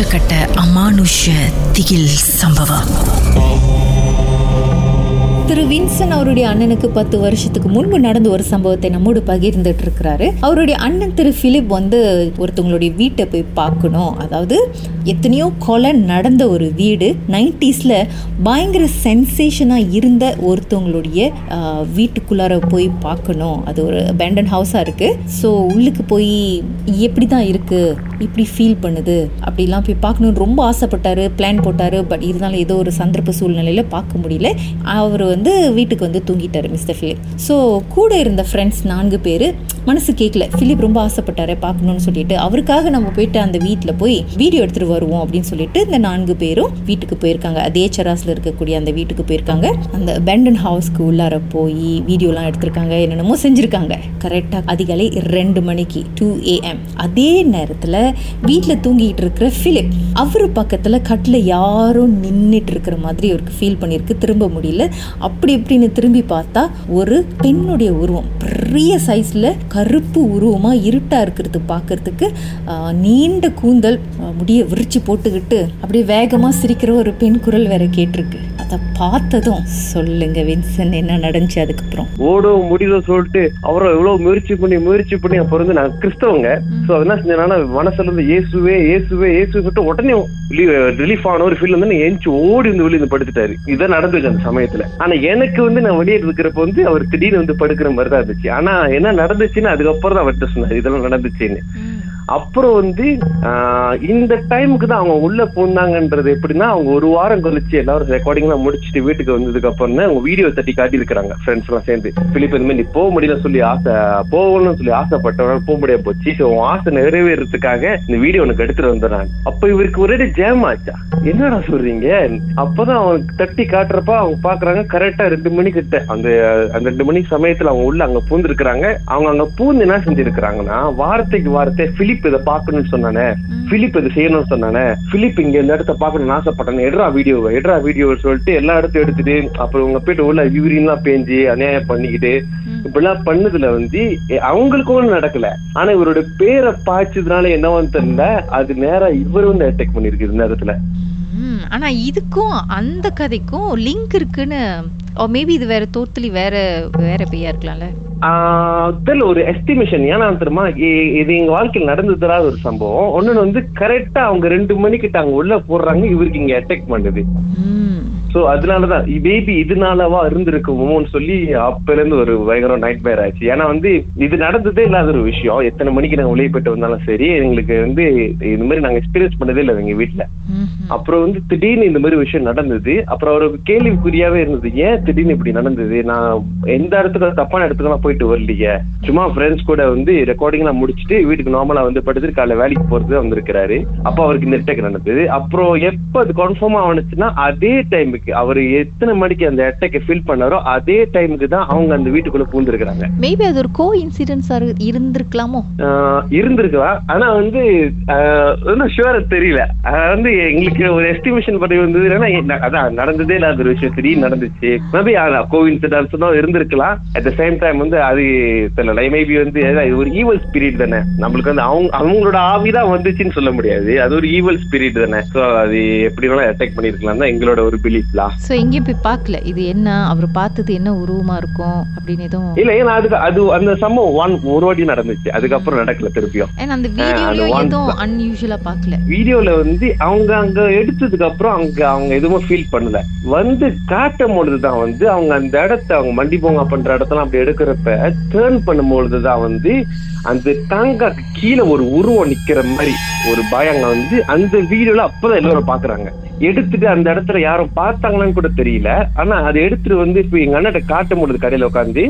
உச்சக்கட்ட அமானுஷ திகில் சம்பவம். திரு வின்சன் அவருடைய அண்ணனுக்கு பத்து வருஷத்துக்கு முன்பு நடந்த ஒரு சம்பவத்தை நம்மோடு பகிர்ந்துட்டு இருக்கிறாரு அவருடைய அண்ணன் திரு பிலிப் வந்து ஒருத்தவங்களுடைய வீட்டை போய் பார்க்கணும். அதாவது எத்தனையோ கொலை நடந்த ஒரு வீடு. நைன்டிஸில் பயங்கர சென்சேஷனாக இருந்த ஒருத்தவங்களுடைய வீட்டுக்குள்ளார போய் பார்க்கணும். அது ஒரு பேண்டன் ஹவுஸாக இருக்குது ஸோ உள்ளுக்கு போய் எப்படி தான் இருக்குது இப்படி ஃபீல் பண்ணுது? அப்படிலாம் போய் பார்க்கணும்னு ரொம்ப ஆசைப்பட்டாரு. பிளான் போட்டார். பட் இருந்தாலும் ஏதோ ஒரு சந்தர்ப்ப சூழ்நிலையில் பார்க்க முடியல. அவர் வந்து வீட்டுக்கு வந்து தூங்கிட்டாரு மிஸ்டர் ஃபிலிப். ஸோ கூட இருந்த ஃப்ரெண்ட்ஸ் நான்கு பேர் மனசு கேட்கல ஃபிலிப் ரொம்ப ஆசைப்பட்டாரு பார்க்கணும்னு சொல்லிட்டு. அவருக்காக நம்ம போயிட்டு அந்த வீட்டில் போய் வீடியோ எடுத்துகிட்டு வருவோம் அப்படின்னு சொல்லிட்டு இந்த நான்கு பேரும் வீட்டுக்கு போயிருக்காங்க. அதே செராஸில் இருக்கக்கூடிய அந்த வீட்டுக்கு போயிருக்காங்க. அந்த பெண்டன் ஹவுஸ்க்கு உள்ளார போய் வீடியோலாம் எடுத்திருக்காங்க. என்னென்னமோ செஞ்சுருக்காங்க. கரெக்டாக அதிகாலை ரெண்டு மணிக்கு டூ ஏஎம் அதே நேரத்தில் வீட்டில் தூங்கிட்டு இருக்கிற ஃபிலிப் அவர் பக்கத்தில் கட்டில் யாரும் நின்றுட்டு இருக்கிற மாதிரி அவருக்கு ஃபீல் பண்ணியிருக்கு. திரும்ப முடியல. அப்படி இப்படின்னு திரும்பி பார்த்தா ஒரு பெண்ணுடைய உருவம். பெரிய சைஸில் கருப்பு உருவமாக இருட்டாக இருக்கிறது பார்க்கறதுக்கு நீண்ட கூந்தல் முடியை விரிச்சு போட்டுக்கிட்டு அப்படியே வேகமாக சிரிக்கிற ஒரு பெண் குரல் வேற கேட்டிருக்கு. அதை பார்த்ததும் சொல்லுங்க வின்சன் என்ன நடந்துச்சு அதுக்கப்புறம்? ஓடும் முடியல சொல்லிட்டு அவரும் எவ்வளவு முயற்சி பண்ணி முயற்சி பண்ணி அப்புறம் வந்து நான் கிறிஸ்தவங்க. சோ என்ன செஞ்சேன்னா மனசுல இருந்து இயேசுவே இயேசுவே இயேசு சொல்லிட்டு உடனே ரிலீஃப் ஆன ஒரு ஃபீல் வந்து எந்திச்சு ஓடி வந்து வெளியே படுத்துட்டாரு. இதான் நடந்துச்சு அந்த சமயத்துல. ஆனா எனக்கு வந்து நான் வெளியே இருக்கிறப்ப வந்து அவர் திடீர்னு வந்து படுக்கிற மாதிரி தான் இருந்துச்சு. ஆனா என்ன நடந்துச்சுன்னு அதுக்கப்புறம் தான் அவர்கிட்ட சொன்னார் இதெல்லாம் நடந்துச்சுன்னு. அப்புறம் வந்து இந்த டைமுக்கு தான் அவங்க உள்ள போனாங்கன்றது எப்படின்னா அவங்க ஒரு வாரம் கழிச்சு எல்லாரும் ரெக்கார்டிங் எல்லாம் முடிச்சுட்டு வீட்டுக்கு வந்ததுக்கு அப்புறம் தான் அவங்க வீடியோ தட்டி காட்டியிருக்கிறாங்க ஃப்ரெண்ட்ஸ் எல்லாம் சேர்ந்து. பிலிப் இந்த மாதிரி நீ போக முடியல சொல்லி ஆசை போகணும்னு சொல்லி ஆசைப்பட்டவனால போக முடியாது போச்சு ஸோ ஆசை நிறைவேறதுக்காக இந்த வீடியோ உனக்கு எடுத்துட்டு வந்துடுறாங்க அப்ப இவருக்கு ஒரே ஜேம் ஆச்சா? என்னடா சொல்றீங்க? அப்பதான் அவனுக்கு தட்டி காட்டுறப்ப அவங்க பாக்குறாங்க கரெக்டா ரெண்டு மணி கிட்ட அந்த அந்த ரெண்டு மணி சமயத்துல அவங்க உள்ள அங்க பூந்துருக்காங்க அவங்க அங்க பூந்து என்ன செஞ்சிருக்கிறாங்கன்னா வார்த்தைக்கு வார்த்தை பிலிப் இதை பார்க்கணும்னு சொன்னானே. பிலிப் இதை செய்யணும்னு சொன்னானே. பிலிப் இங்க இந்த இடத்த பார்க்கணும்னு ஆசைப்பட்டானே. எடுறா வீடியோவை எடுறா வீடியோவை சொல்லிட்டு எல்லா இடத்தையும் எடுத்துட்டு அப்புறம் உங்க போயிட்டு உள்ள யூரின்லாம் பேஞ்சு அநியாயம் பண்ணிக்கிட்டு இப்படிலாம் பண்ணதுல வந்து எ- அவங்களுக்கு ஒண்ணும் நடக்கல. ஆனா இவரோட பேரை பாய்ச்சதுனால என்னவான்னு தெரியல அது நேரா இவர் வந்து அட்டாக் பண்ணிருக்கு இந்த இடத்துல. ஆனா இதுக்கும் அந்த கதைக்கும் லிங்க் இருக்குன்னு மேபி இது வேற டோட்டலி வேற வேற பேயா இருக்கலாம்ல? தெரியல ஒரு எஸ்டிமேஷன் ஏன்னா தெரியுமா? இது எங்க வாழ்க்கையில் நடந்ததுலாத ஒரு சம்பவம். ஒண்ணு வந்து கரெக்டா அவங்க ரெண்டு மணிக்கிட்ட அங்க உள்ள போடுறாங்க இவருக்கு இங்க அட்டாக் பண்ணுது. சோ அதனாலதான் பேபி இதனாலவா இருந்திருக்குமோன்னு சொல்லி அப்பல இருந்து ஒரு பயங்கர நைட் மேர் ஆச்சு. ஏன்னா வந்து இது நடந்ததே இல்லாத ஒரு விஷயம். எத்தனை மணிக்கு நாங்க வெளியே போயிட்டு வந்தாலும் சரி எங்களுக்கு வந்து இந்த மாதிரி நாங்க எக்ஸ்பீரியன்ஸ் பண்ணதே இல்லை எங்க வீட்டுல. அப்புறம் வந்து திடீர்னு இந்த மாதிரி விஷயம் நடந்தது. அப்புறம் அவருக்கு கேள்விக்குறியாவே இருந்தது ஏன் திடீர்னு இப்படி நடந்தது? நான் எந்த இடத்துக்கு தப்பான இடத்துக்குலாம் போயிட்டு வரலையே? சும்மா ஃப்ரெண்ட்ஸ் கூட வந்து ரெக்கார்டிங் எல்லாம் முடிச்சுட்டு வீட்டுக்கு நார்மலா வந்து படுத்துட்டு காலைல வேலைக்கு போறது வந்திருக்கிறாரு. அப்ப அவருக்கு இந்த அட்டாக் நடந்தது. அப்புறம் எப்ப அது கன்ஃபார்ம் ஆனுச்சுன்னா அதே டைமுக்கு அவர் எத்தனை மணிக்கு அந்த அட்டாக்கை ஃபீல் பண்ணாரோ அதே டைமுக்கு தான் அவங்க அந்த வீட்டுக்குள்ள பூந்துருக்கிறாங்க. மேபி அது ஒரு கோ இன்சிடென்ஸா இருந்திருக்கலாமோ? இருந்திருக்கலாம். ஆனா வந்து ஷுவரா தெரியல. வந்து எங்களுக்கு ஒரு எஸ்டிமேஷன் பண்ணி வந்தது ந- அதான் நடந்ததே இல்லாத ஒரு விஷயம். திடீர்னு நடந்துச்சு. மேபி கோவின்சிடன்ஸ் தான் இருந்திருக்கலாம். அட் த சேம் டைம் வந்து அது தெரியல. மேபி வந்து ஒரு ஈவல் ஸ்பிரிட் தானே. நம்மளுக்கு வந்து அவங்க அவங்களோட ஆவிதான் வந்துச்சுன்னு சொல்ல முடியாது. அது ஒரு ஈவல் ஸ்பிரிட் தானே. ஸோ அது எப்படி வேணாலும் அட்டாக் பண்ணிருக்கலாம் தான் எங்களோட ஒரு பிலீஃப்லாம் சோ எங்கேயும் போய் பார்க்கல. இது என்ன? அவர் பார்த்தது என்ன உருவமா இருக்கும்? அப்படின்னு எதுவும் இல்ல ஏன்னா அதுக்கு அது அந்த சம்பவம் ஒன் ஒரு வாட்டி நடந்துச்சு. அதுக்கப்புறம் நடக்கல திருப்பியும். ஏன்னா அந்த எதுவும் அன்யூஷுவலா பார்க்கல. வீடியோல வந்து அவங்க அங்க எடுத்ததுக்கு அப்புறம் அங்க அவங்க எதுவும் ஃபீல் பண்ணல. வந்து காட்டும் பொழுதுதான் வந்து அவங்க அந்த இடத்த அவங்க மண்டி போங்க பண்ற இடத்தெல்லாம் அப்படி எடுக்கிறப்ப டேர்ன் பண்ணும் பொழுதுதான் வந்து அந்த தங்க கீழே ஒரு உருவம் நிக்கிற மாதிரி ஒரு பயங்க வந்து அந்த வீடியோல அப்பதான் எல்லாரும் பாக்குறாங்க. எடுத்துட்டு அந்த இடத்துல யாரும் பார்த்தாங்களான்னு கூட தெரியல. ஆனா அதை எடுத்துட்டு வந்து இப்ப எங்க அண்ணாட்ட காட்டும் பொழுது கடையில உட்காந்து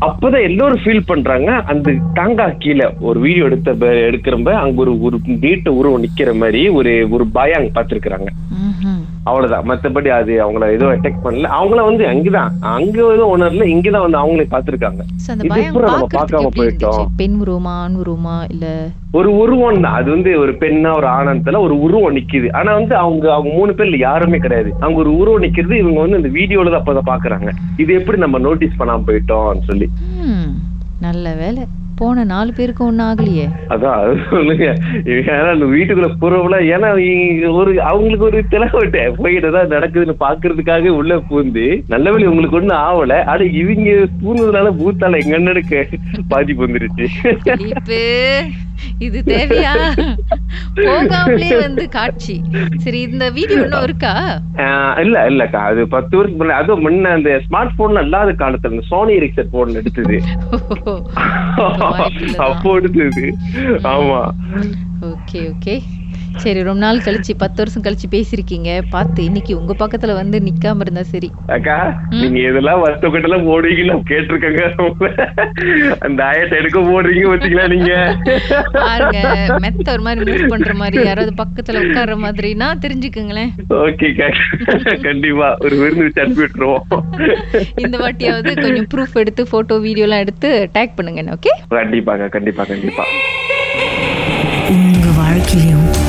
அப்பதான் எல்லாரும் ஃபீல் பண்றாங்க. அந்த தாங்கா கீழே ஒரு வீடியோ எடுத்த ப- எடுக்கிறப்ப அங்க ஒரு ஒரு நீட்ட உருவம் நிக்கிற மாதிரி ஒரு ஒரு பயாங் பார்த்திருக்கிறாங்க. அவ்வளவுதான். மத்தபடி அது அவங்கள எதுவும் அட்டாக் பண்ணல. அவங்கள வந்து அங்கதான். அங்க எதுவும் உணரல இங்கதான் வந்து அவங்களே பார்த்திருக்காங்க. நம்ம பார்க்காம எப்படி போயிட்டோம். பெண் உருவமா ஆண் உருவமா? இல்ல ஒரு உருவம் தான். அது வந்து ஒரு பெண்ணா ஒரு ஆனந்தத்துல ஒரு உருவம் நிக்குது. ஆனா வந்து அவங்க அவங்க மூணு பேர்ல யாருமே கிடையாது. அவங்க ஒரு உருவம் நிக்கிறது இவங்க வந்து இந்த வீடியோல தான் அப்பதான் பாக்குறாங்க இது எப்படி நம்ம நோட்டீஸ் பண்ணாம போயிட்டோம்னு சொல்லி. நல்ல வேலை. போன நாலு பேருக்கும் ஒன்றும் ஆகலையே. அதான் அது சொல்லுங்க. ஏன்னா வீட்டுக்குள்ள புறவுல ஏன்னா ஒரு அவங்களுக்கு ஒரு திலகவிட்ட. போயிட்டு தான் நடக்குதுன்னு பாக்குறதுக்காக உள்ள பூந்து நல்ல வேளை உங்களுக்கு ஒண்ணும் ஆவல. ஆனா இவங்க பூந்ததுனால பூத்தால எங்க அண்ணனுக்கு பாதிப்பு வந்துருச்சு. இது தேவையா? போகாமலே வந்து காட்சி. சரி இந்த வீடியோ இன்னும் இருக்கா? இல்ல இல்லக்கா அது பத்து வருஷம் முன்ன அதுவும் முன்ன அந்த ஸ்மார்ட் போன் இல்லாத காலத்துல இந்த சோனி எரிக்சர் போன் எடுத்தது. அப்போ எடுத்தது. ஆமா. Okay okay. சரி ரொம்ப நாள் கழிச்சு பத்து வருஷம் கழிச்சு பேசியிருக்கீங்க. பார்த்து இன்னைக்கு உங்க பக்கத்துல வந்து நிக்காம இருந்தா சரி. அக்கா நீங்க இதெல்லாம் வருத்தப்பட்டு எல்லாம் போடுவீங்கன்னு கேட்டிருக்கங்க. அந்த ஆயத்தை எடுக்க போடுறீங்க வச்சுக்கலாம் நீங்க. பாருங்க மெத்த ஒரு மாதிரி மூவ் பண்ற மாதிரி யாராவது பக்கத்துல உட்கார்ற மாதிரினா தெரிஞ்சுக்குங்களேன். ஓகேக்கா கண்டிப்பா. ஒரு விருந்து வச்சு அனுப்பி விட்டுருவோம். இந்த வாட்டியாவது கொஞ்சம் ப்ரூஃப் எடுத்து போட்டோ வீடியோ எல்லாம் எடுத்து டேக் பண்ணுங்க ஓகே கண்டிப்பாங்க கண்டிப்பா கண்டிப்பா. உங்க வாழ்க்கையிலும்